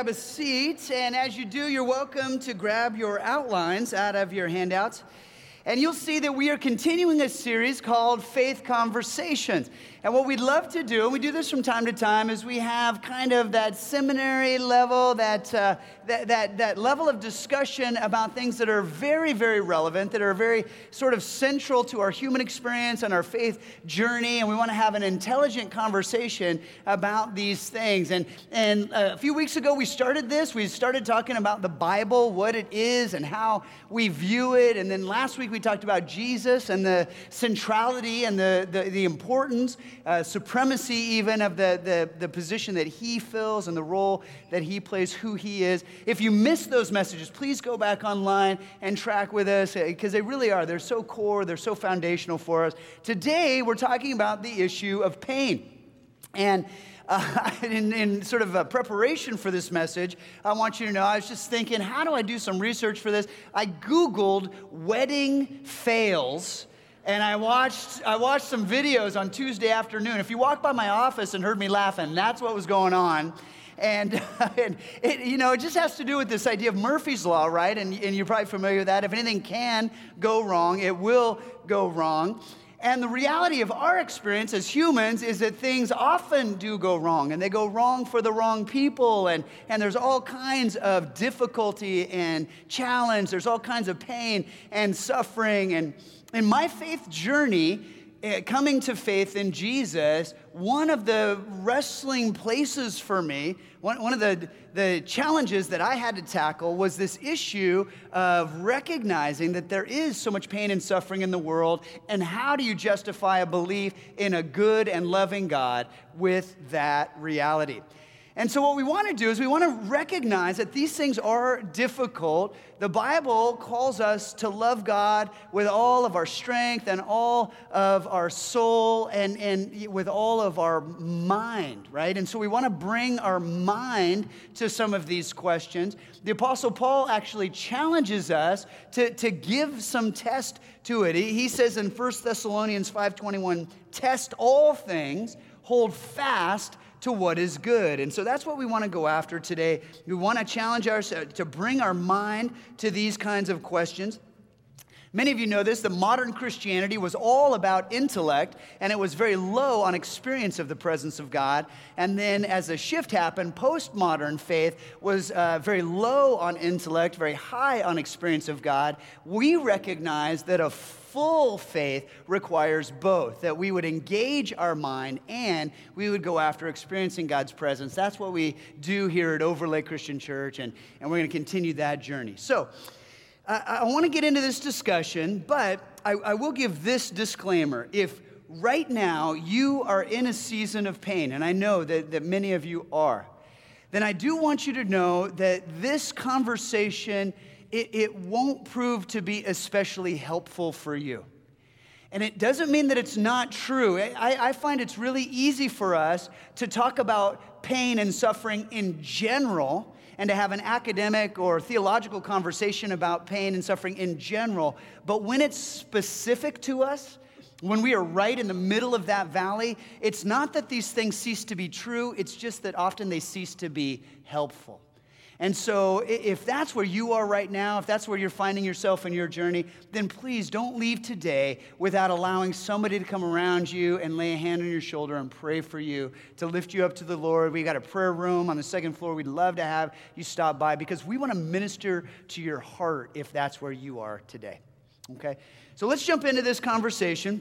grab a seat. And as you do, you're welcome to grab your outlines out of your handouts. And you'll see that we are continuing a series called Faith Conversations. And what we'd love to do, and we do this from time to time, is we have kind of that seminary level, that, uh, that, that, that level of discussion about things that are very, very relevant, that are very sort of central to our human experience and our faith journey. And we want to have an intelligent conversation about these things. And, and uh, a few weeks ago, we started this. We started talking about the Bible, what it is, and how we view it. And then last week, we talked about Jesus and the centrality and the, the, the importance uh, supremacy even of the, the, the position that he fills and the role that he plays, who he is. If you miss those messages, please go back online and track with us because uh, they really are. They're so core, they're so foundational for us. Today, we're talking about the issue of pain. And uh, in, in, sort of a preparation for this message, I want you to know I was just thinking, how do I do some research for this? I Googled wedding fails and I watched, I watched some videos on Tuesday afternoon. If you walked by my office and heard me laughing, that's what was going on. And, and it, you know, it just has to do with this idea of Murphy's Law, right? And, and you're probably familiar with that. If anything can go wrong, it will go wrong. And the reality of our experience as humans is that things often do go wrong, and they go wrong for the wrong people, and, and there's all kinds of difficulty and challenge, there's all kinds of pain and suffering. And in my faith journey, Eh, coming to faith in Jesus, one of the wrestling places for me, one, one of the, the challenges that I had to tackle was this issue of recognizing that there is so much pain and suffering in the world, and how do you justify a belief in a good and loving God with that reality? And so, what we want to do is we want to recognize that these things are difficult. The Bible calls us to love God with all of our strength and all of our soul and, and with all of our mind, right? And so, we want to bring our mind to some of these questions. The Apostle Paul actually challenges us to, to give some test to it. He, says in 1 Thessalonians 5:21, test all things, hold fast to what is good. And so that's what we want to go after today. We want to challenge ourselves to bring our mind to these kinds of questions. Many of you know this that modern Christianity was all about intellect and it was very low on experience of the presence of God. And then, as a shift happened, postmodern faith was uh, very low on intellect, very high on experience of God. We recognize that a full faith requires both that we would engage our mind and we would go after experiencing God's presence. That's what we do here at Overlake Christian Church, and, and we're going to continue that journey. So, I, I want to get into this discussion, but I, I will give this disclaimer. If right now you are in a season of pain, and I know that, that many of you are, then I do want you to know that this conversation, it, it won't prove to be especially helpful for you. And it doesn't mean that it's not true. I, I, find it's really easy for us to talk about pain and suffering in general and to have an academic or theological conversation about pain and suffering in general. But when it's specific to us, when we are right in the middle of that valley, it's not that these things cease to be true, it's just that often they cease to be helpful. And so, if that's where you are right now, if that's where you're finding yourself in your journey, then please don't leave today without allowing somebody to come around you and lay a hand on your shoulder and pray for you to lift you up to the Lord. We got a prayer room on the second floor. We'd love to have you stop by because we want to minister to your heart if that's where you are today. Okay? So, let's jump into this conversation.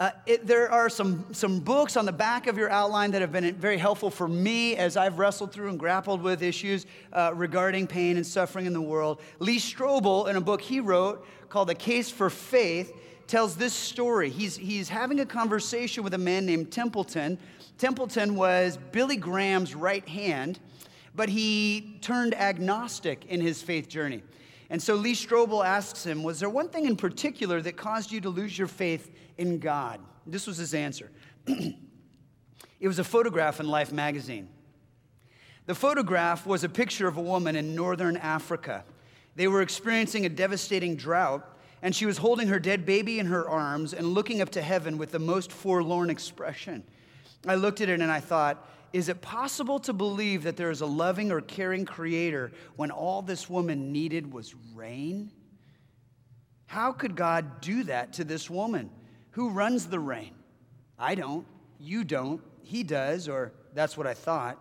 Uh, it, there are some, some books on the back of your outline that have been very helpful for me as I've wrestled through and grappled with issues uh, regarding pain and suffering in the world. Lee Strobel, in a book he wrote called The Case for Faith, tells this story. He's, he's having a conversation with a man named Templeton. Templeton was Billy Graham's right hand, but he turned agnostic in his faith journey. And so Lee Strobel asks him, Was there one thing in particular that caused you to lose your faith in God? This was his answer. it was a photograph in Life magazine. The photograph was a picture of a woman in northern Africa. They were experiencing a devastating drought, and she was holding her dead baby in her arms and looking up to heaven with the most forlorn expression. I looked at it and I thought, is it possible to believe that there is a loving or caring creator when all this woman needed was rain? How could God do that to this woman? Who runs the rain? I don't. You don't. He does, or that's what I thought.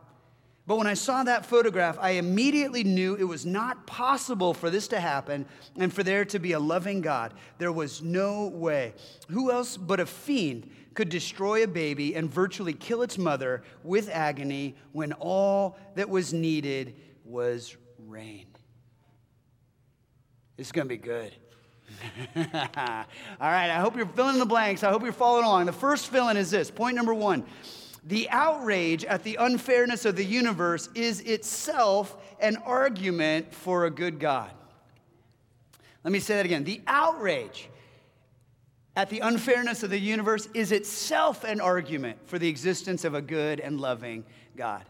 But when I saw that photograph, I immediately knew it was not possible for this to happen and for there to be a loving God. There was no way. Who else but a fiend could destroy a baby and virtually kill its mother with agony when all that was needed was rain? It's going to be good. All right, I hope you're filling the blanks. I hope you're following along. The first fill in is this point number one the outrage at the unfairness of the universe is itself an argument for a good God. Let me say that again. The outrage at the unfairness of the universe is itself an argument for the existence of a good and loving God.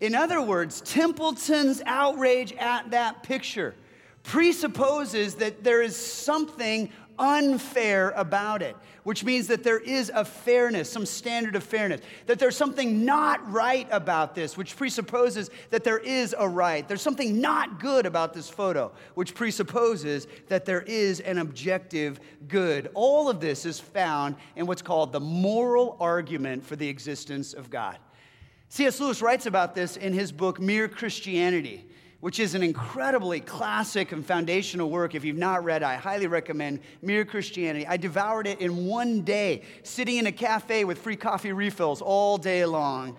In other words, Templeton's outrage at that picture presupposes that there is something unfair about it, which means that there is a fairness, some standard of fairness, that there's something not right about this, which presupposes that there is a right. There's something not good about this photo, which presupposes that there is an objective good. All of this is found in what's called the moral argument for the existence of God. C.S. Lewis writes about this in his book, Mere Christianity which is an incredibly classic and foundational work. If you've not read, I highly recommend Mere Christianity. I devoured it in one day, sitting in a cafe with free coffee refills all day long.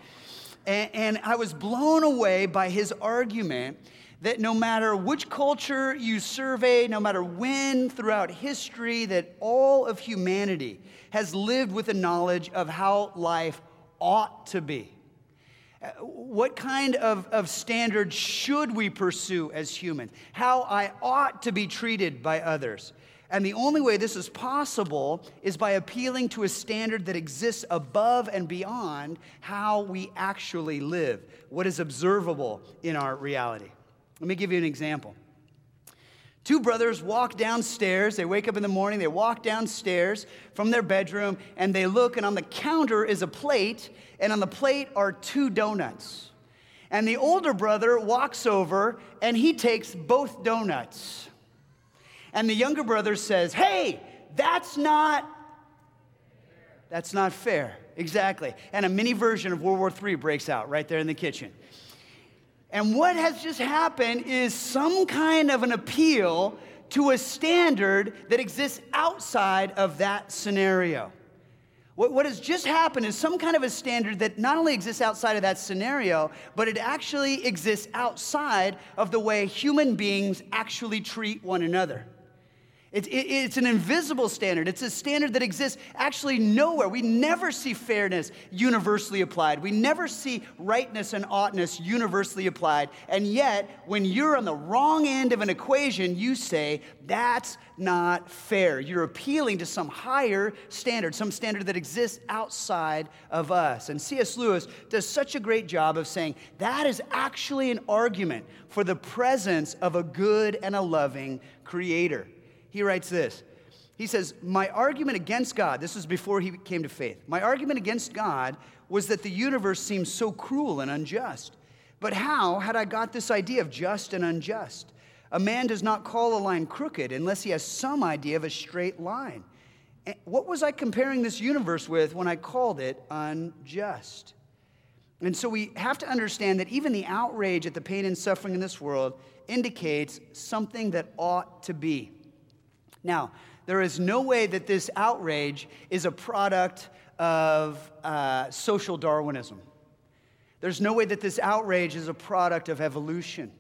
And, and I was blown away by his argument that no matter which culture you survey, no matter when throughout history, that all of humanity has lived with a knowledge of how life ought to be what kind of, of standard should we pursue as humans? How I ought to be treated by others. And the only way this is possible is by appealing to a standard that exists above and beyond how we actually live, what is observable in our reality. Let me give you an example. Two brothers walk downstairs. They wake up in the morning, they walk downstairs from their bedroom, and they look, and on the counter is a plate, and on the plate are two donuts. And the older brother walks over and he takes both donuts. And the younger brother says, Hey, that's not. That's not fair. Exactly. And a mini version of World War III breaks out right there in the kitchen. And what has just happened is some kind of an appeal to a standard that exists outside of that scenario. What, what has just happened is some kind of a standard that not only exists outside of that scenario, but it actually exists outside of the way human beings actually treat one another. It's, it, it's an invisible standard. It's a standard that exists actually nowhere. We never see fairness universally applied. We never see rightness and oughtness universally applied. And yet, when you're on the wrong end of an equation, you say, that's not fair. You're appealing to some higher standard, some standard that exists outside of us. And C.S. Lewis does such a great job of saying that is actually an argument for the presence of a good and a loving creator. He writes this He says, My argument against God, this was before he came to faith, my argument against God was that the universe seems so cruel and unjust. But how had I got this idea of just and unjust? A man does not call a line crooked unless he has some idea of a straight line. What was I comparing this universe with when I called it unjust? And so we have to understand that even the outrage at the pain and suffering in this world indicates something that ought to be. Now, there is no way that this outrage is a product of uh, social Darwinism. There's no way that this outrage is a product of evolution.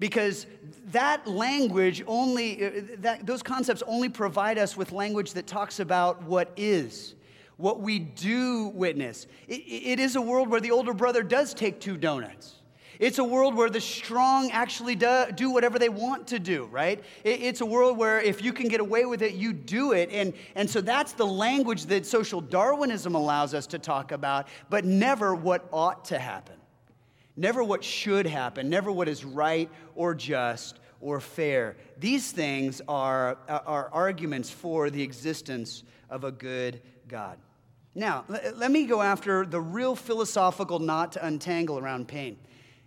Because that language only, uh, that, those concepts only provide us with language that talks about what is, what we do witness. it, it is a world where the older brother does take two donuts. It's a world where the strong actually do, do whatever they want to do, right? It, it's a world where if you can get away with it, you do it. And, and so that's the language that social Darwinism allows us to talk about, but never what ought to happen. Never what should happen, never what is right or just or fair. These things are, uh, are arguments for the existence of a good God. Now, let me go after the real philosophical knot to untangle around pain.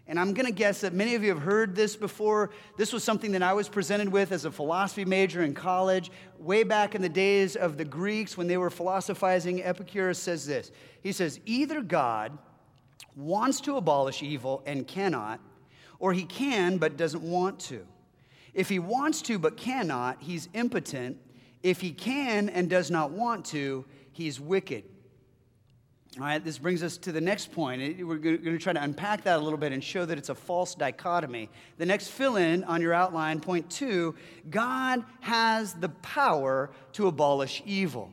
And I'm going to guess that many of you have heard this before. This was something that I was presented with as a philosophy major in college. Way back in the days of the Greeks, when they were philosophizing, Epicurus says this He says, Either God wants to abolish evil and cannot, or he can but doesn't want to. If he wants to but cannot, he's impotent. If he can and does not want to, he's wicked. All right, this brings us to the next point. We're going to try to unpack that a little bit and show that it's a false dichotomy. The next fill in on your outline, point two God has the power to abolish evil.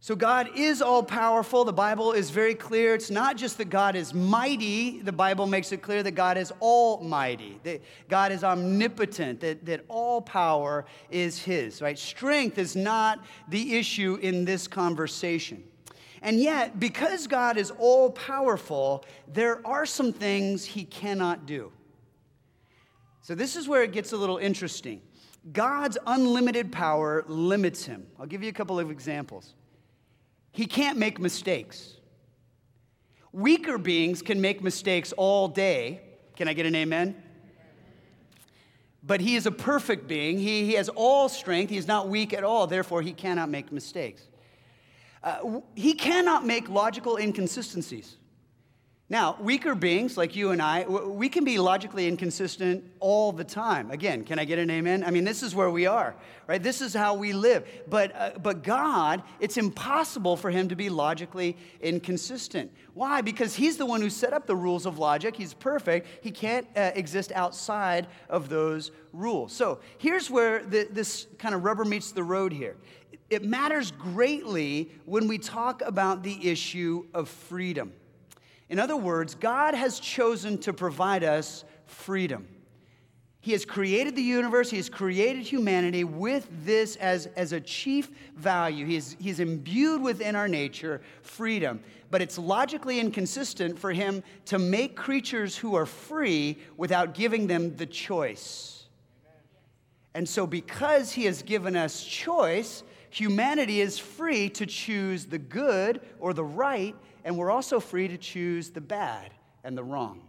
So, God is all powerful. The Bible is very clear. It's not just that God is mighty, the Bible makes it clear that God is almighty, that God is omnipotent, that, that all power is His, right? Strength is not the issue in this conversation. And yet, because God is all powerful, there are some things he cannot do. So, this is where it gets a little interesting. God's unlimited power limits him. I'll give you a couple of examples. He can't make mistakes. Weaker beings can make mistakes all day. Can I get an amen? But he is a perfect being. He, he has all strength. He is not weak at all. Therefore, he cannot make mistakes. Uh, he cannot make logical inconsistencies. Now, weaker beings like you and I, we can be logically inconsistent all the time. Again, can I get an amen? I mean, this is where we are, right? This is how we live. But, uh, but God, it's impossible for him to be logically inconsistent. Why? Because he's the one who set up the rules of logic. He's perfect. He can't uh, exist outside of those rules. So here's where the, this kind of rubber meets the road here it matters greatly when we talk about the issue of freedom. In other words, God has chosen to provide us freedom. He has created the universe, He has created humanity with this as, as a chief value. He is, he's imbued within our nature freedom. But it's logically inconsistent for Him to make creatures who are free without giving them the choice. And so, because He has given us choice, humanity is free to choose the good or the right, and we're also free to choose the bad and the wrong.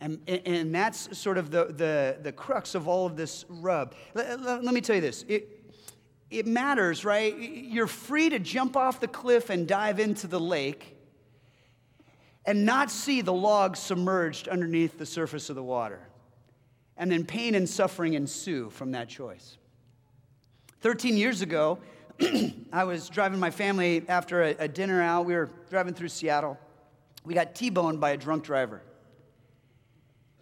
And, and that's sort of the, the, the crux of all of this rub. Let, let, let me tell you this it, it matters, right? You're free to jump off the cliff and dive into the lake and not see the logs submerged underneath the surface of the water. And then pain and suffering ensue from that choice. 13 years ago, I was driving my family after a, a, dinner out. We were driving through Seattle. We got T boned by a drunk driver.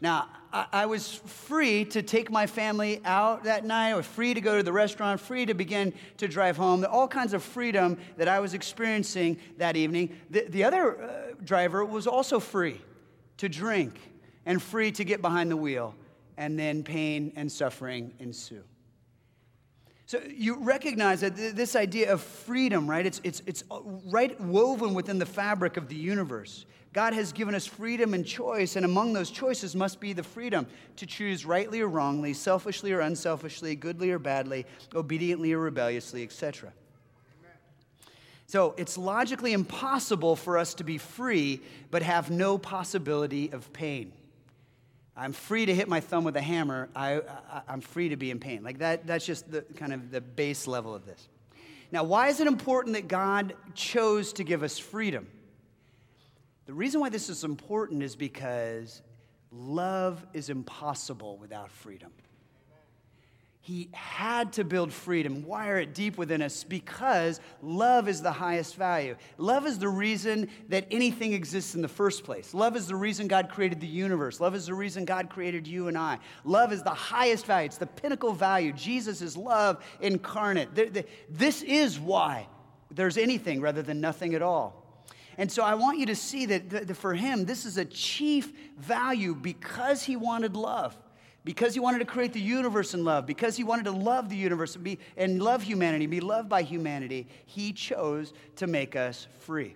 Now, I, I, was free to take my family out that night. I was free to go to the restaurant, free to begin to drive home. All kinds of freedom that I was experiencing that evening. The, the other uh, driver was also free to drink and free to get behind the wheel. And then pain and suffering ensue. So you recognize that this idea of freedom, right? It's, it's, it's uh, right woven within the fabric of the universe. God has given us freedom and choice, and among those choices must be the freedom to choose rightly or wrongly, selfishly or unselfishly, goodly or badly, obediently or rebelliously, etc. So it's logically impossible for us to be free but have no possibility of pain. I'm free to hit my thumb with a hammer. I, am free to be in pain. Like that, that's just the kind of the base level of this. Now, why is it important that God chose to give us freedom? The reason why this is important is because love is impossible without freedom. He had to build freedom, wire it deep within us because love is the highest value. Love is the reason that anything exists in the first place. Love is the reason God created the universe. Love is the reason God created you and I. Love is the highest value, it's the pinnacle value. Jesus is love incarnate. This is why there's anything rather than nothing at all. And so I want you to see that for him, this is a chief value because he wanted love because he wanted to create the universe in love, because he wanted to love the universe and, be, and love humanity, be loved by humanity, he chose to make us free.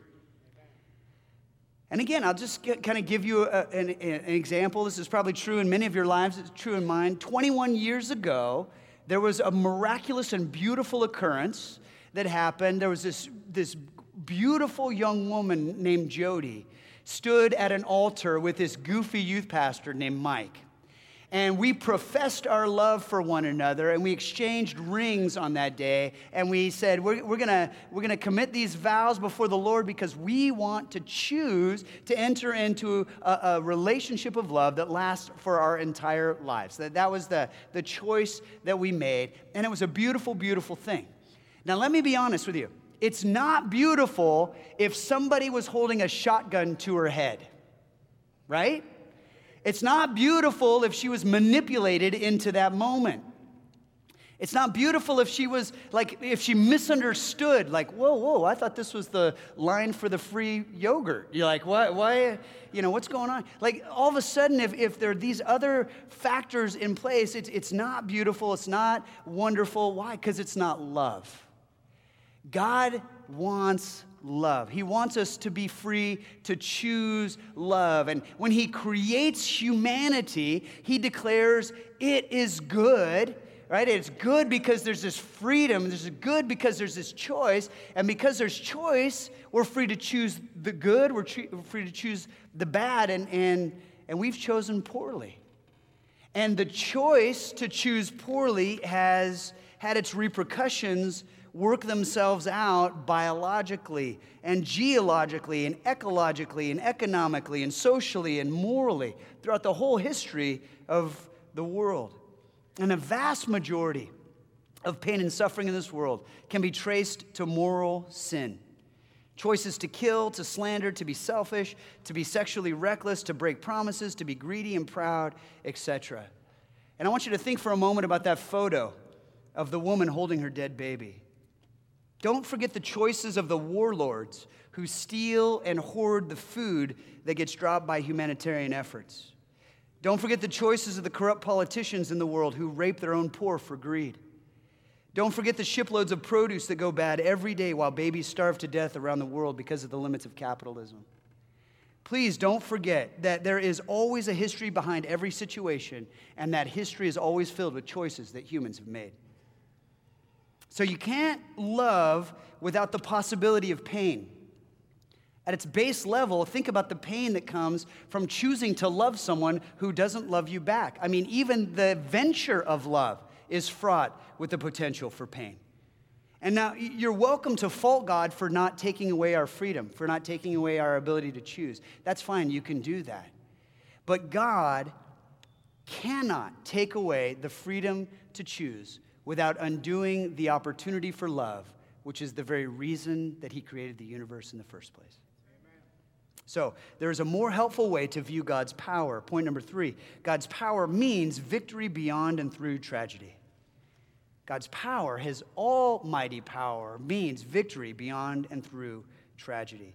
And again, I'll just get, kind of give you a, an, an example. This is probably true in many of your lives, it's true in mine. 21 years ago, there was a miraculous and beautiful occurrence that happened. There was this, this beautiful young woman named Jody stood at an altar with this goofy youth pastor named Mike and we professed our love for one another and we exchanged rings on that day and we said we're, we're gonna we're gonna commit these vows before the lord because we want to choose to enter into a, a relationship of love that lasts for our entire lives. That, that was the, the choice that we made and it was a beautiful beautiful thing. Now let me be honest with you. It's not beautiful if somebody was holding a shotgun to her head right it's not beautiful if she was manipulated into that moment. It's not beautiful if she was like, if she misunderstood, like, whoa, whoa, I thought this was the line for the free yogurt. You're like, what, why, you know, what's going on? Like, all of a sudden, if, if there are these other factors in place, it's, it's not beautiful, it's not wonderful. Why? Because it's not love. God wants love. He wants us to be free to choose love. And when He creates humanity, He declares it is good. Right? It's good because there's this freedom. There's a good because there's this choice. And because there's choice, we're free to choose the good. We're free to choose the bad. And, and, and we've chosen poorly. And the choice to choose poorly has had its repercussions work themselves out biologically and geologically and ecologically and economically and socially and morally throughout the whole history of the world. And a vast majority of pain and suffering in this world can be traced to moral sin. Choices to kill, to slander, to be selfish, to be sexually reckless, to break promises, to be greedy and proud, etc. And I want you to think for a moment about that photo of the woman holding her dead baby. Don't forget the choices of the warlords who steal and hoard the food that gets dropped by humanitarian efforts. Don't forget the choices of the corrupt politicians in the world who rape their own poor for greed. Don't forget the shiploads of produce that go bad every day while babies starve to death around the world because of the limits of capitalism. Please don't forget that there is always a history behind every situation, and that history is always filled with choices that humans have made. So you can't love without the possibility of pain. At its base level, think about the pain that comes from choosing to love someone who doesn't love you back. I mean, even the venture of love is fraught with the potential for pain. And now you're welcome to fault God for not taking away our freedom, for not taking away our ability to choose. That's fine, you can do that. But God cannot take away the freedom to choose without undoing the opportunity for love, which is the very reason that He created the universe in the first place. So, there is a more helpful way to view God's power. Point number three God's power means victory beyond and through tragedy. God's power, His almighty power, means victory beyond and through tragedy.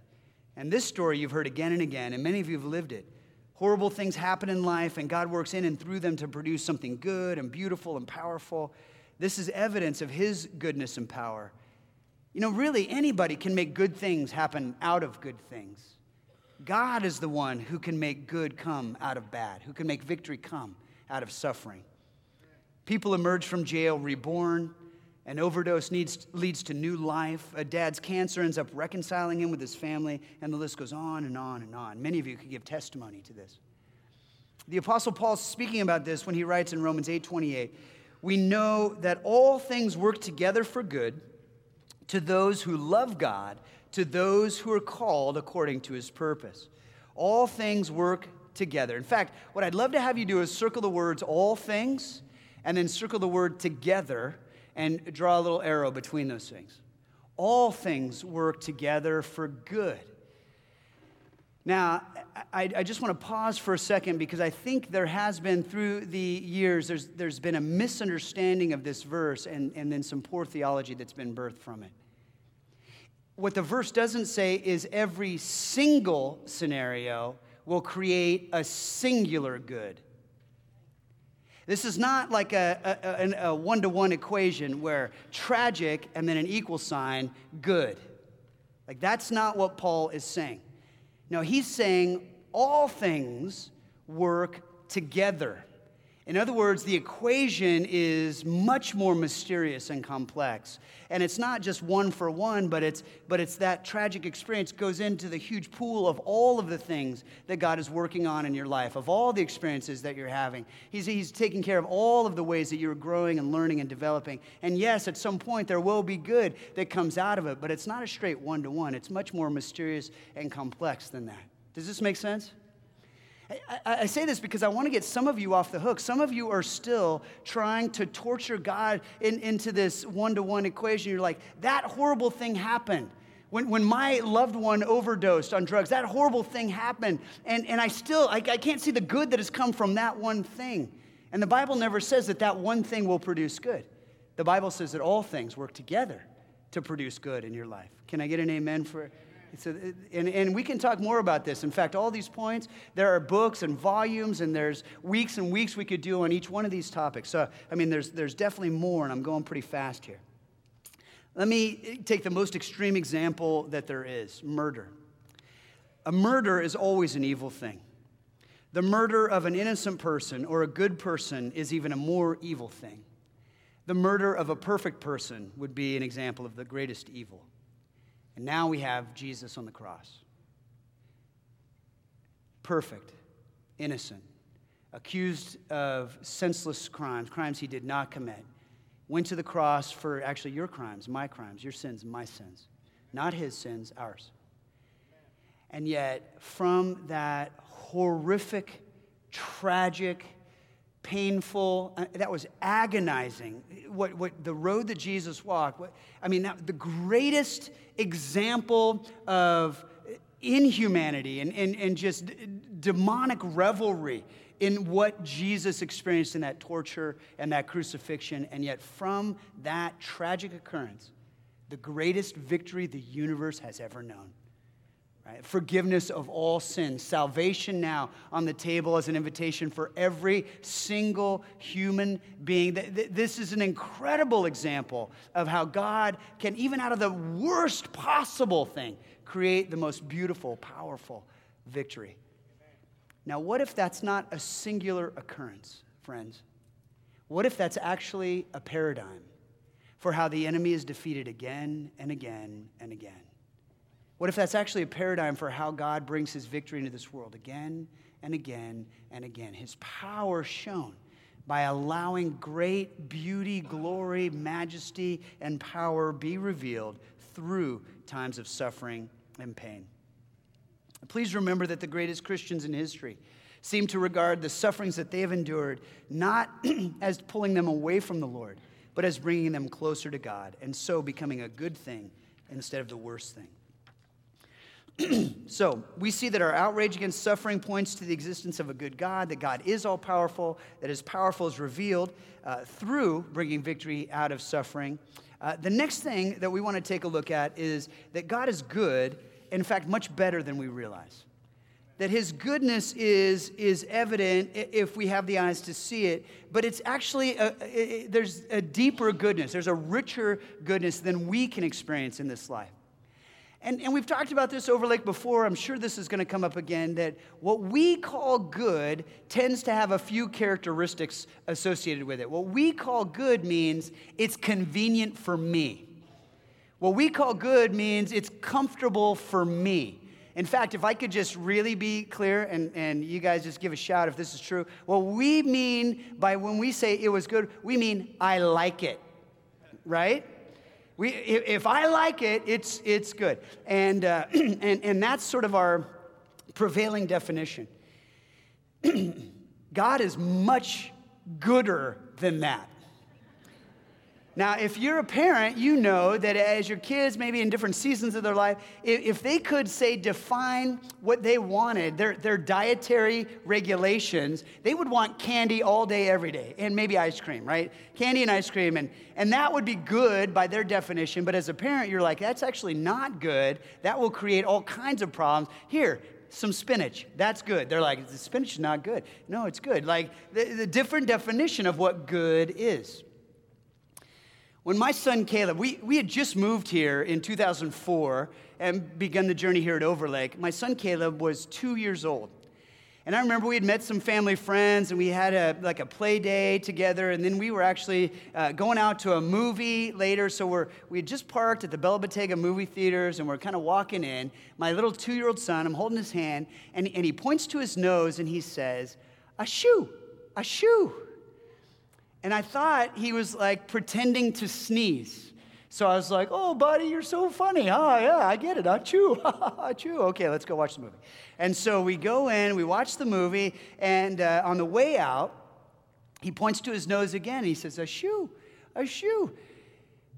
And this story you've heard again and again, and many of you have lived it. Horrible things happen in life, and God works in and through them to produce something good and beautiful and powerful. This is evidence of his goodness and power. You know, really, anybody can make good things happen out of good things. God is the one who can make good come out of bad, who can make victory come out of suffering. People emerge from jail reborn. An overdose needs, leads to new life. A dad's cancer ends up reconciling him with his family, and the list goes on and on and on. Many of you could give testimony to this. The Apostle Paul's speaking about this when he writes in Romans 8 28 we know that all things work together for good to those who love God, to those who are called according to his purpose. All things work together. In fact, what I'd love to have you do is circle the words all things and then circle the word together and draw a little arrow between those things. All things work together for good now, I, I, just want to pause for a second because I think there has been through the years, there's, there's been a misunderstanding of this verse and, and then some poor theology that's been birthed from it. What the verse doesn't say is every single scenario will create a singular good. This is not like a one to one equation where tragic and then an equal sign, good. Like, that's not what Paul is saying. No, he's saying all things work together. In other words, the equation is much more mysterious and complex. And it's not just one for one, but it's, but it's that tragic experience goes into the huge pool of all of the things that God is working on in your life, of all the experiences that you're having. He's, he's taking care of all of the ways that you're growing and learning and developing. And yes, at some point there will be good that comes out of it, but it's not a straight one to one. It's much more mysterious and complex than that. Does this make sense? I, I, say this because I want to get some of you off the hook. Some of you are still trying to torture God in, into this one to one equation. You're like, that horrible thing happened. When, when my loved one overdosed on drugs, that horrible thing happened. And, and I still, I, I can't see the good that has come from that one thing. And the Bible never says that that one thing will produce good. The Bible says that all things work together to produce good in your life. Can I get an amen for so, and, and we can talk more about this. In fact, all these points, there are books and volumes, and there's weeks and weeks we could do on each one of these topics. So, I mean, there's, there's definitely more, and I'm going pretty fast here. Let me take the most extreme example that there is murder. A murder is always an evil thing. The murder of an innocent person or a good person is even a more evil thing. The murder of a perfect person would be an example of the greatest evil. And now we have Jesus on the cross. Perfect, innocent, accused of senseless crimes, crimes he did not commit. Went to the cross for actually your crimes, my crimes, your sins, my sins. Not his sins, ours. And yet, from that horrific, tragic, painful, uh, that was agonizing. What, what the road that Jesus walked, what, I mean, that, the greatest example of inhumanity and, and, and just demonic revelry in what Jesus experienced in that torture and that crucifixion. And yet, from that tragic occurrence, the greatest victory the universe has ever known Right? Forgiveness of all sins. Salvation now on the table as an invitation for every single human being. This is an incredible example of how God can, even out of the worst possible thing, create the most beautiful, powerful victory. Now, what if that's not a singular occurrence, friends? What if that's actually a paradigm for how the enemy is defeated again and again and again? What if that's actually a paradigm for how God brings his victory into this world again and again and again? His power shown by allowing great beauty, glory, majesty, and power be revealed through times of suffering and pain. Please remember that the greatest Christians in history seem to regard the sufferings that they have endured not as pulling them away from the Lord, but as bringing them closer to God, and so becoming a good thing instead of the worst thing. so we see that our outrage against suffering points to the existence of a good God, that God is all powerful, that his powerful is revealed uh, through bringing victory out of suffering. Uh, the next thing that we want to take a look at is that God is good, in fact, much better than we realize. That his goodness is, is evident if we have the eyes to see it, but it's actually, a, there's a deeper goodness, there's a richer goodness than we can experience in this life. And, and we've talked about this Overlake before. I'm sure this is going to come up again that what we call good tends to have a few characteristics associated with it. What we call good means it's convenient for me. What we call good means it's comfortable for me. In fact, if I could just really be clear, and, and you guys just give a shout if this is true, what we mean by when we say it was good, we mean I like it, right? We, if I like it, it's, it's good. And, uh, and, and that's sort of our prevailing definition. God is much gooder than that. Now, if you're a parent, you know that as your kids, maybe in different seasons of their life, if they could say define what they wanted, their, their dietary regulations, they would want candy all day, every day, and maybe ice cream, right? Candy and ice cream. And, and that would be good by their definition. But as a parent, you're like, that's actually not good. That will create all kinds of problems. Here, some spinach. That's good. They're like, the spinach is not good. No, it's good. Like the, the different definition of what good is. When my son Caleb, we, we had just moved here in 2004 and begun the journey here at Overlake. My son Caleb was two years old. And I remember we had met some family friends and we had a, like a play day together. And then we were actually uh, going out to a movie later. So we're, we had just parked at the Bella Bottega movie theaters and we're kind of walking in. My little two year old son, I'm holding his hand, and, and he points to his nose and he says, A shoe, a shoe. And I thought he was like pretending to sneeze. So I was like, oh, buddy, you're so funny. Oh, yeah, I get it. Achoo, achoo. Okay, let's go watch the movie. And so we go in, we watch the movie, and uh, on the way out, he points to his nose again. He says, a shoe, a shoe.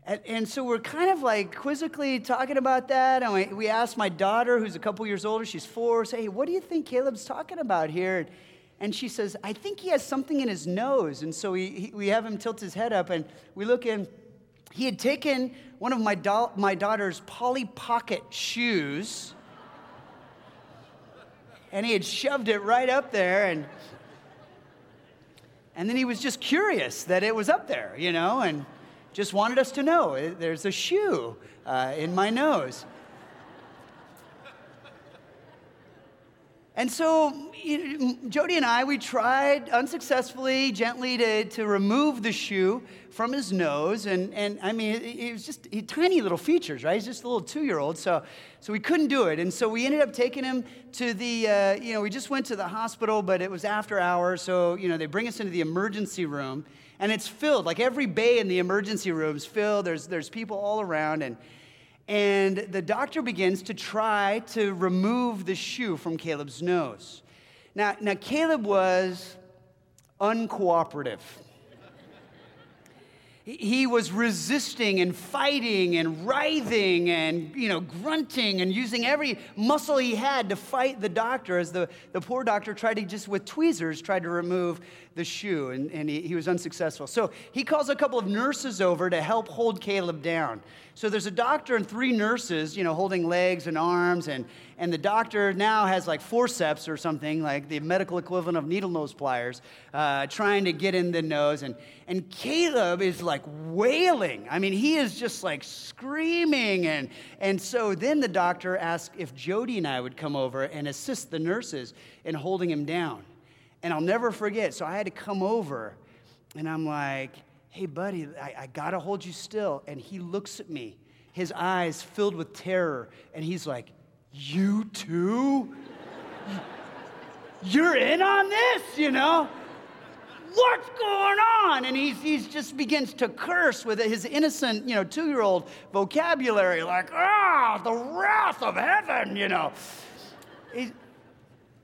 And, and, so we're kind of like quizzically talking about that. And we, we asked my daughter, who's a couple years older, she's four, say, hey, what do you think Caleb's talking about here? And she says, I think he has something in his nose. And so we, he, we have him tilt his head up, and we look in he had taken one of my, do- my daughter's Polly Pocket shoes and he had shoved it right up there and and then he was just curious that it was up there you know and just wanted us to know there's a shoe uh, in my nose And so Jody and I, we tried unsuccessfully, gently to, to remove the shoe from his nose. And, and I mean, it, it was just tiny little features, right? He's just a little two year old. So, so we couldn't do it. And so we ended up taking him to the, uh, you know, we just went to the hospital, but it was after hours. So, you know, they bring us into the emergency room and it's filled. Like every bay in the emergency room is filled. There's, there's people all around. And, and the doctor begins to try to remove the shoe from Caleb's nose. Now, now Caleb was uncooperative. He was resisting and fighting and writhing and you know grunting and using every muscle he had to fight the doctor as the, the poor doctor tried to just with tweezers tried to remove the shoe and, and he, he was unsuccessful so he calls a couple of nurses over to help hold caleb down so there's a doctor and three nurses, you know, holding legs and arms, and, and the doctor now has like forceps or something, like the medical equivalent of needle nose pliers, uh, trying to get in the nose. And, and Caleb is like wailing. I mean, he is just like screaming. And, and so then the doctor asked if Jody and I would come over and assist the nurses in holding him down. And I'll never forget. So I had to come over, and I'm like, hey, buddy, I, I got to hold you still. And he looks at me, his eyes filled with terror, and he's like, you too? You're in on this, you know? What's going on? And he he's just begins to curse with his innocent, you know, two year old vocabulary, like, ah, the wrath of heaven, you know. He,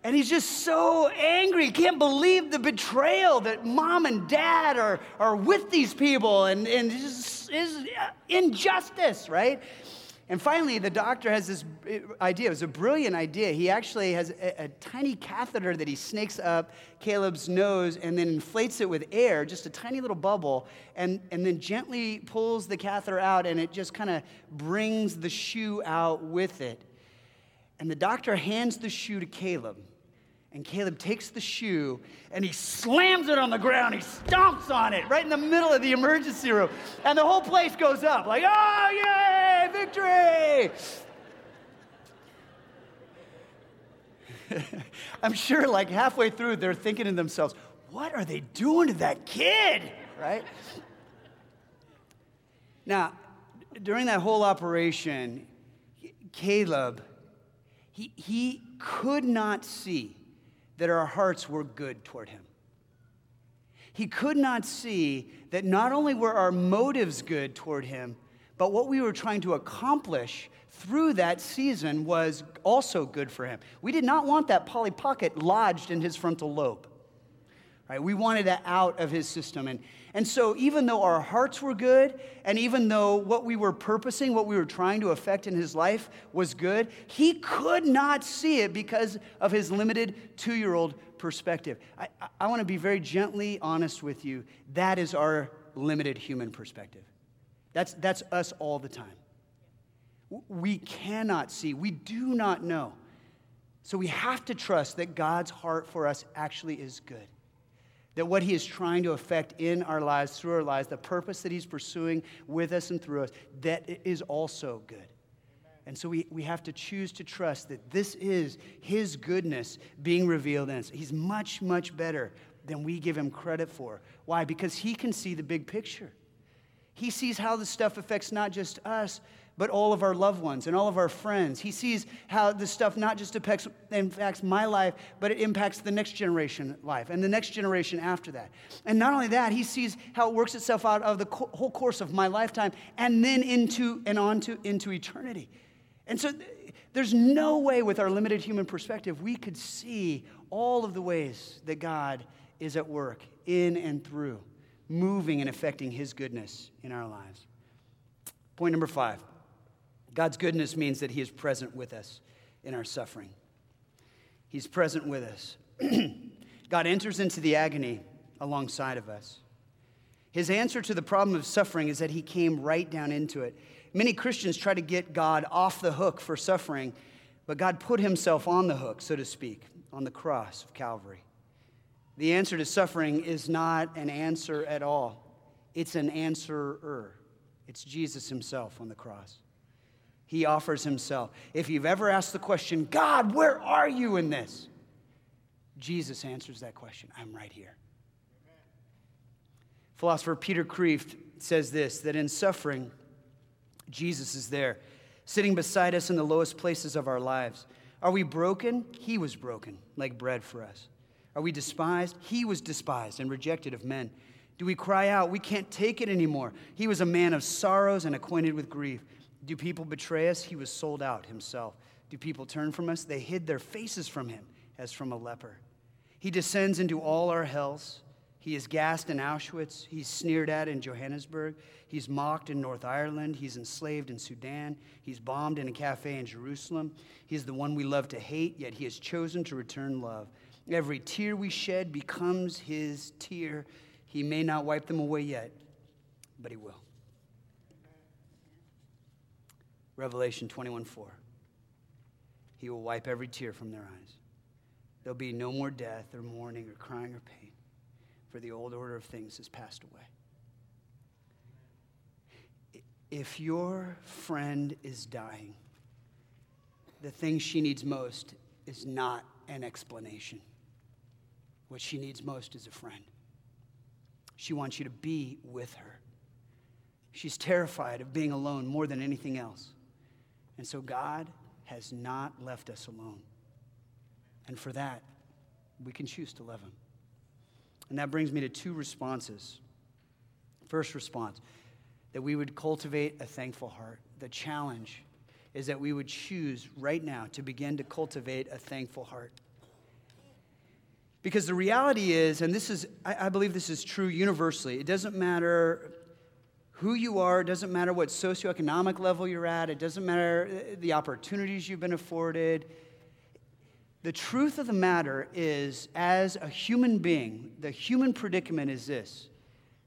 and he's just so angry. He can't believe the betrayal that mom and dad are, are with these people and, and is, is injustice, right? And finally, the doctor has this idea. It was a brilliant idea. He actually has a, a, tiny catheter that he snakes up Caleb's nose and then inflates it with air, just a tiny little bubble, and, and then gently pulls the catheter out, and it just kind of brings the shoe out with it. And the doctor hands the shoe to Caleb. And Caleb takes the shoe and he slams it on the ground. He stomps on it right in the middle of the emergency room. And the whole place goes up like, oh, victory! I'm sure, like halfway through, they're thinking to themselves, what are they doing to that kid? Right? Now, during that whole operation, Caleb, he, he could not see that our hearts were good toward him. He could not see that not only were our motives good toward him, but what we were trying to accomplish through that season was also good for him. We did not want that Polly Pocket lodged in his frontal lobe. Right? We wanted it out of his system. And, and so, even though our hearts were good, and even though what we were purposing, what we were trying to affect in his life was good, he could not see it because of his limited two year old perspective. I, I, I want to be very gently honest with you. That is our limited human perspective. That's, that's us all the time. We cannot see, we do not know. So, we have to trust that God's heart for us actually is good that what he is trying to affect in our lives, through our lives, the purpose that he's pursuing with us and through us, that is also good. And so we, we have to choose to trust that this is His goodness being revealed in us. He's much, much better than we give Him credit for. Why? Because He can see the big picture. He sees how this stuff affects not just us, but all of our loved ones and all of our friends. He sees how this stuff not just impacts, impacts my life, but it impacts the next generation life and the next generation after that. And not only that, he sees how it works itself out of the co- whole course of my lifetime and then into and on to into eternity. And so there's no way with our limited human perspective we could see all of the ways that God is at work in and through, moving and affecting his goodness in our lives. Point number five God's goodness means that He is present with us in our suffering. He's present with us. God enters into the agony alongside of us. His answer to the problem of suffering is that He came right down into it. Many Christians try to get God off the hook for suffering, but God put Himself on the hook, so to speak, on the cross of Calvary. The answer to suffering is not an answer at all, it's an answerer. It's Jesus Himself on the cross. He offers himself. If you've ever asked the question, God, where are you in this? Jesus answers that question I'm right here. Philosopher Peter Kreeft says this that in suffering, Jesus is there, sitting beside us in the lowest places of our lives. Are we broken? He was broken, like bread for us. Are we despised? He was despised and rejected of men. Do we cry out, We can't take it anymore? He was a man of sorrows and acquainted with grief. Do people betray us? He was sold out himself. Do people turn from us? They hid their faces from him as from a leper. He descends into all our hells. He is gassed in Auschwitz. He's sneered at in Johannesburg. He's mocked in North Ireland. He's enslaved in Sudan. He's bombed in a cafe in Jerusalem. He's the one we love to hate, yet he has chosen to return love. Every tear we shed becomes his tear. He may not wipe them away yet, but he will. Revelation 21 4. He will wipe every tear from their eyes. There'll be no more death or mourning or crying or pain, for the old order of things has passed away. If your friend is dying, the thing she needs most is not an explanation. What she needs most is a friend. She wants you to be with her. She's terrified of being alone more than anything else. And so God has not left us alone. And for that, we can choose to love Him. And that brings me to two responses. First response, that we would cultivate a thankful heart. The challenge is that we would choose right now to begin to cultivate a thankful heart. Because the reality is, and this is, I, I believe this is true universally, it doesn't matter who you are, it doesn't matter what socioeconomic level you're at, it doesn't matter uh, the opportunities you've been afforded. The truth of the matter is, as a human being, the human predicament is this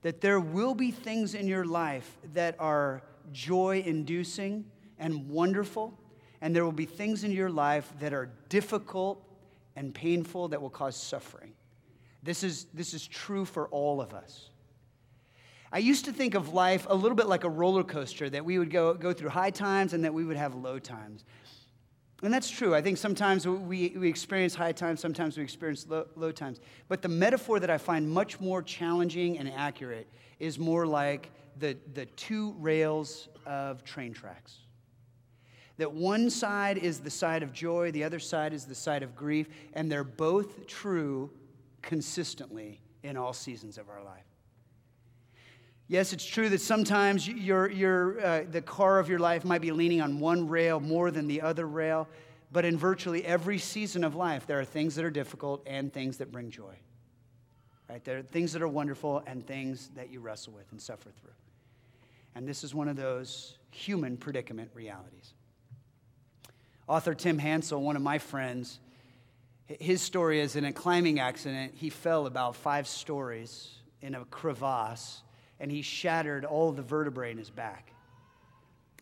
that there will be things in your life that are joy inducing and wonderful, and there will be things in your life that are difficult and painful that will cause suffering. This is, this is true for all of us. I used to think of life a little bit like a roller coaster, that we would go, go through high times and that we would have low times. And that's true. I think sometimes we, we experience high times, sometimes we experience low, low times. But the metaphor that I find much more challenging and accurate is more like the, the two rails of train tracks. That one side is the side of joy, the other side is the side of grief, and they're both true consistently in all seasons of our life. Yes, it's true that sometimes uh, the car of your life might be leaning on one rail more than the other rail, but in virtually every season of life, there are things that are difficult and things that bring joy. Right? There are things that are wonderful and things that you wrestle with and suffer through. And this is one of those human predicament realities. Author Tim Hansel, one of my friends, his story is in a climbing accident. He fell about five stories in a crevasse and he shattered all the vertebrae in his back.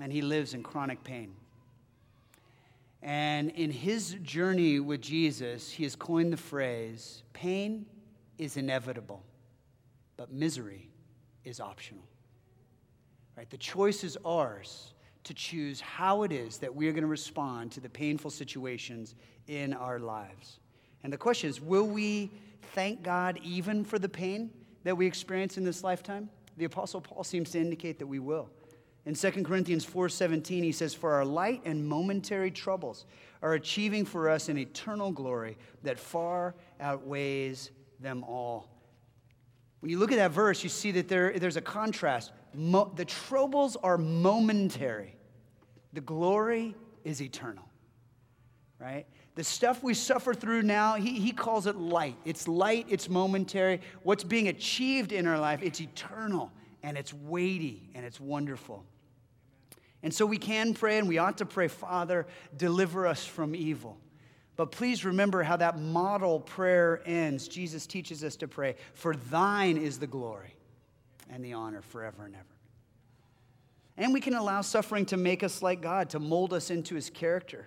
And he lives in chronic pain. And in his journey with Jesus, he has coined the phrase pain is inevitable, but misery is optional. Right? The choice is ours to choose how it is that we are going to respond to the painful situations in our lives. And the question is will we thank God even for the pain that we experience in this lifetime? The Apostle Paul seems to indicate that we will. In 2 Corinthians 4:17 he says for our light and momentary troubles are achieving for us an eternal glory that far outweighs them all. When you look at that verse, you see that there, there's a contrast. Mo- the troubles are momentary, the glory is eternal, right? The stuff we suffer through now, he, he calls it light. It's light, it's momentary. What's being achieved in our life, it's eternal and it's weighty and it's wonderful. And so we can pray and we ought to pray, Father, deliver us from evil. But please remember how that model prayer ends. Jesus teaches us to pray, For thine is the glory and the honor forever and ever. And we can allow suffering to make us like God, to mold us into his character.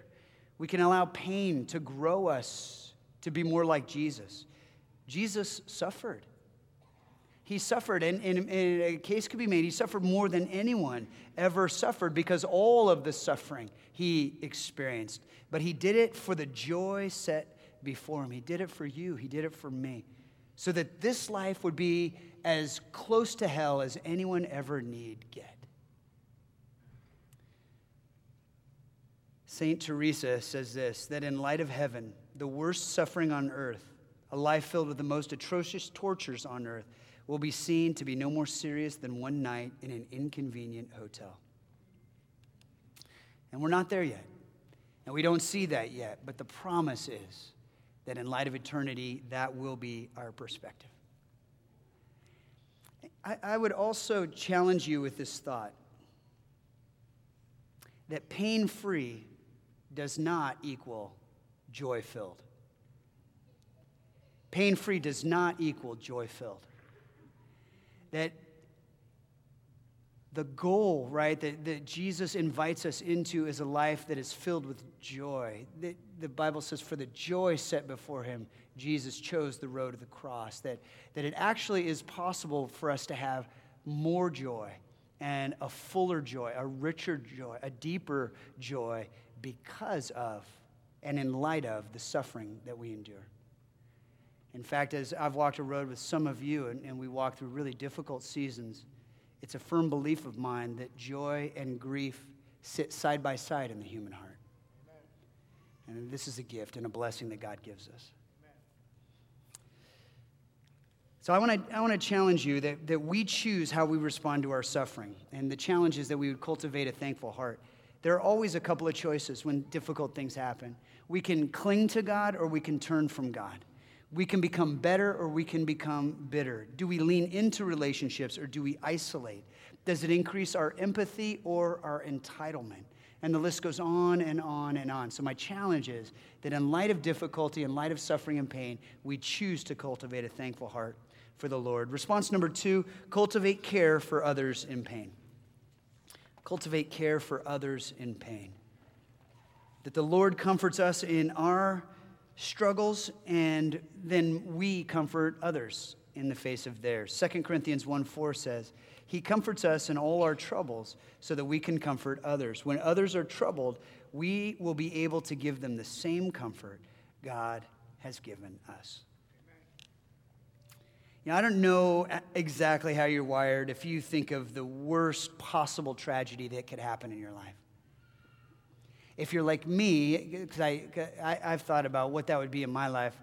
We can allow pain to grow us to be more like Jesus. Jesus suffered. He suffered, and, and, and, a case could be made, he suffered more than anyone ever suffered because all of the suffering he experienced. But he did it for the joy set before him. He did it for you, he did it for me, so that this life would be as close to hell as anyone ever need get. St. Teresa says this that in light of heaven, the worst suffering on earth, a life filled with the most atrocious tortures on earth, will be seen to be no more serious than one night in an inconvenient hotel. And we're not there yet. And we don't see that yet. But the promise is that in light of eternity, that will be our perspective. I, I would also challenge you with this thought that pain free does not equal joy filled. Pain free does not equal joy filled. That the goal, right, that, that Jesus invites us into is a life that is filled with joy. The, the Bible says, for the joy set before him, Jesus chose the road of the cross. That, that it actually is possible for us to have more joy and a fuller joy, a richer joy, a deeper joy because of and in light of the suffering that we endure. In fact, as I've walked a road with some of you and, and we walk through really difficult seasons, it's a firm belief of mine that joy and grief sit side by side in the human heart. Amen. And this is a gift and a blessing that God gives us. Amen. So I want to I want to challenge you that, that we choose how we respond to our suffering. And the challenge is that we would cultivate a thankful heart. There are always a couple of choices when difficult things happen. We can cling to God or we can turn from God. We can become better or we can become bitter. Do we lean into relationships or do we isolate? Does it increase our empathy or our entitlement? And the list goes on and on and on. So, my challenge is that in light of difficulty, in light of suffering and pain, we choose to cultivate a thankful heart for the Lord. Response number two cultivate care for others in pain. Cultivate care for others in pain. That the Lord comforts us in our struggles, and then we comfort others in the face of theirs. 2 Corinthians 1 4 says, He comforts us in all our troubles so that we can comfort others. When others are troubled, we will be able to give them the same comfort God has given us. You know, I don't know uh, exactly how you're wired if you think of the worst possible tragedy that could happen in your life if you're like me, because I, I, I've thought about what that would be in my life,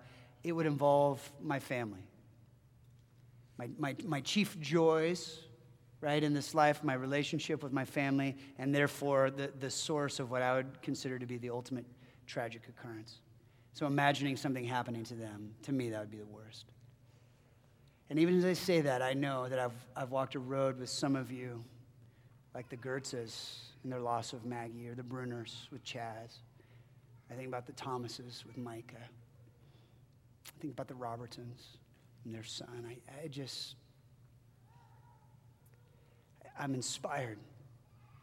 it would involve my family. My, my, my chief joys, right, in this life, my relationship with my family, and therefore the, the source of what I would consider to be the ultimate tragic occurrence. So imagining something happening to them, to me, that would be the worst. And even as I say that, I know that I've, I've walked a road with some of you, like the Gertzes, and their loss of Maggie, or the Bruners with Chaz. I think about the Thomases with Micah. I think about the Robertsons and their son. I, I just, I'm inspired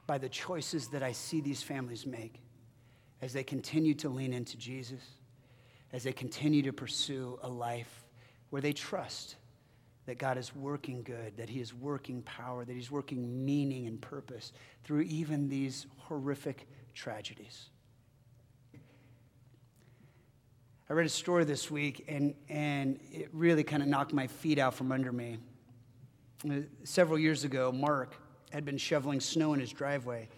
by the choices that I see these families make as they continue to lean into Jesus, as they continue to pursue a life where they trust that God is working good, that He is working power, that He's working meaning and purpose through even these horrific tragedies. I read a story this week, and, and it really kind of knocked my feet out from under me. Uh, several years ago, Mark had been shoveling snow in his driveway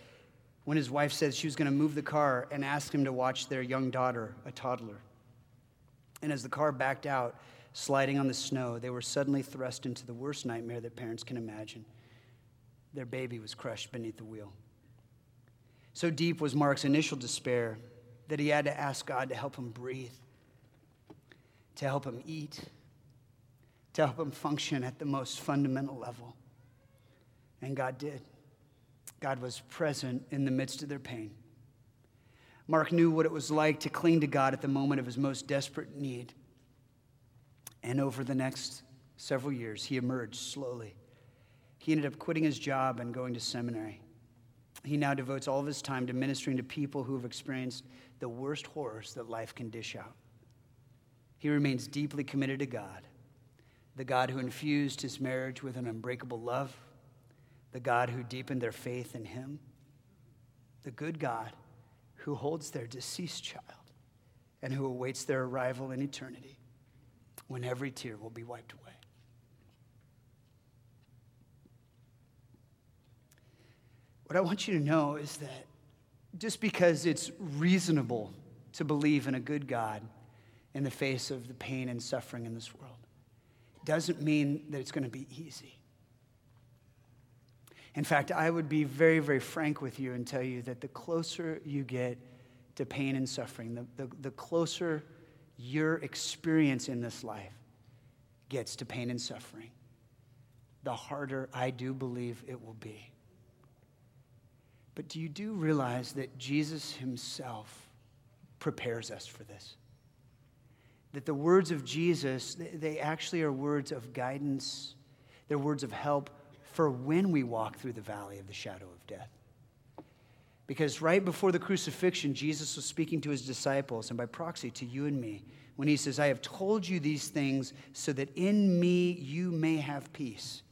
when his wife said she was going to move the car and ask him to watch their young daughter, a toddler. And as the car backed out, sliding on the snow, they were suddenly thrust into the worst nightmare that parents can imagine. Their baby was crushed beneath the wheel. So deep was Mark's initial despair that he had to ask God to help him breathe to help him eat, to help him function at the most fundamental level. And God did. God was present in the midst of their pain. Mark knew what it was like to cling to God at the moment of his most desperate need. And over the next several years, he emerged slowly. He ended up quitting his job and going to seminary. He now devotes all of his time to ministering to people who have experienced the worst horrors that life can dish out. He remains deeply committed to God, the God who infused his marriage with an unbreakable love, the God who deepened their faith in him, the good God who holds their deceased child and who awaits their arrival in eternity when every tear will be wiped away. What I want you to know is that just because it's reasonable to believe in a good God in the face of the pain and suffering in this world. Doesn't mean that it's going to be easy. In fact, I would be very, very frank with you and tell you that the closer you get to pain and suffering, the, the, the closer your experience in this life gets to pain and suffering, the harder I do believe it will be. But do you do realize that Jesus himself prepares us for this? that the words of Jesus, they actually are words of guidance, they're words of help for when we walk through the valley of the shadow of death. Because right before the crucifixion, Jesus was speaking to his disciples and by proxy to you and me when he says, I have told you these things so that in me you may have peace.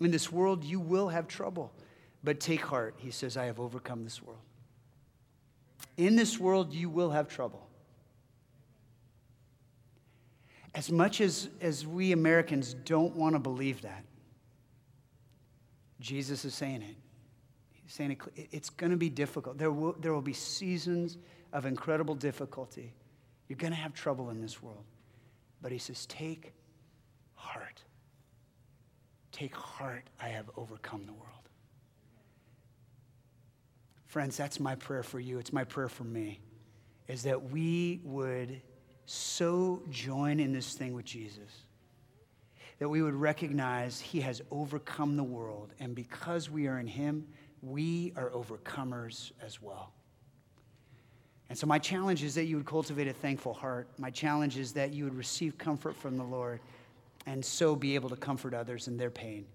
In this world you will have trouble, but take heart. He says, I have overcome this world. In this world you will have trouble. As much as, as we Americans don't want to believe that, Jesus is saying it. He's saying it, it's going to be difficult. There will, there will be seasons of incredible difficulty. You're going to have trouble in this world. But he says, Take heart. Take heart, I have overcome the world. Friends, that's my prayer for you. It's my prayer for me, is that we would so join in this thing with Jesus that we would recognize he has overcome the world, and because we are in him, we are overcomers as well. And so, my challenge is that you would cultivate a thankful heart. My challenge is that you would receive comfort from the Lord and so be able to comfort others in their pain.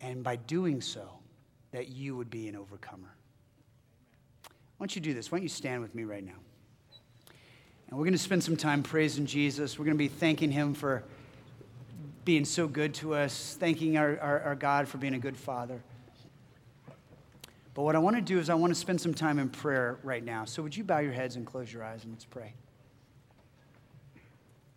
And by doing so, that you would be an overcomer. Why don't you do this? Why don't you stand with me right now? And we're going to spend some time praising Jesus. We're going to be thanking him for being so good to us, thanking our, our, our, God for being a good father. But what I want to do is I want to spend some time in prayer right now. So would you bow your heads and close your eyes and let's pray.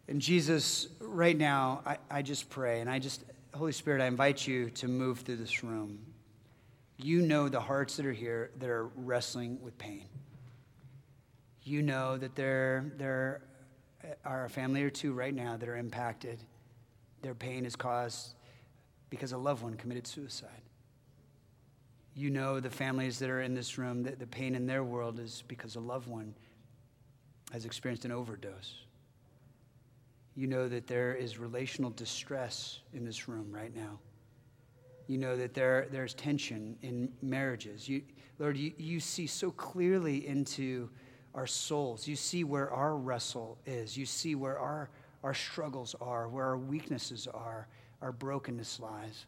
And Jesus, right now, I, I just pray and I just, Holy Spirit, I invite you to move through this room. You know the hearts that are here that are wrestling with pain you know that there, there are a family or two right now that are impacted. Their pain is caused because a loved one committed suicide. You know the families that are in this room, that the pain in their world is because a loved one has experienced an overdose. You know that there is relational distress in this room right now. You know that there, there's tension in marriages. You, Lord, you, you see so clearly into our souls. You see where our wrestle is. You see where our, our struggles are, where our weaknesses are, our brokenness lies.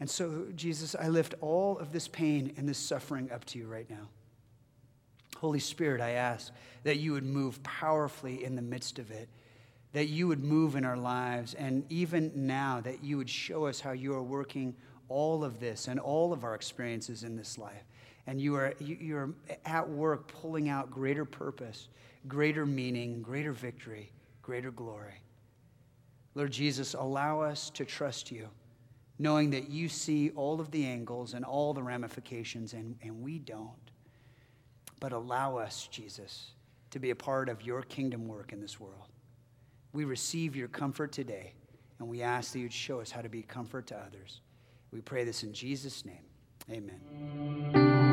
And so, Jesus, I lift all of this pain and this suffering up to you right now. Holy Spirit, I ask that you would move powerfully in the midst of it, that you would move in our lives, and even now, that you would show us how you are working all of this and all of our experiences in this life. And you are, you are at work pulling out greater purpose, greater meaning, greater victory, greater glory. Lord Jesus, allow us to trust you, knowing that you see all of the angles and all the ramifications, and, and we don't. But allow us, Jesus, to be a part of your kingdom work in this world. We receive your comfort today, and we ask that you'd show us how to be comfort to others. We pray this in Jesus' name. Amen.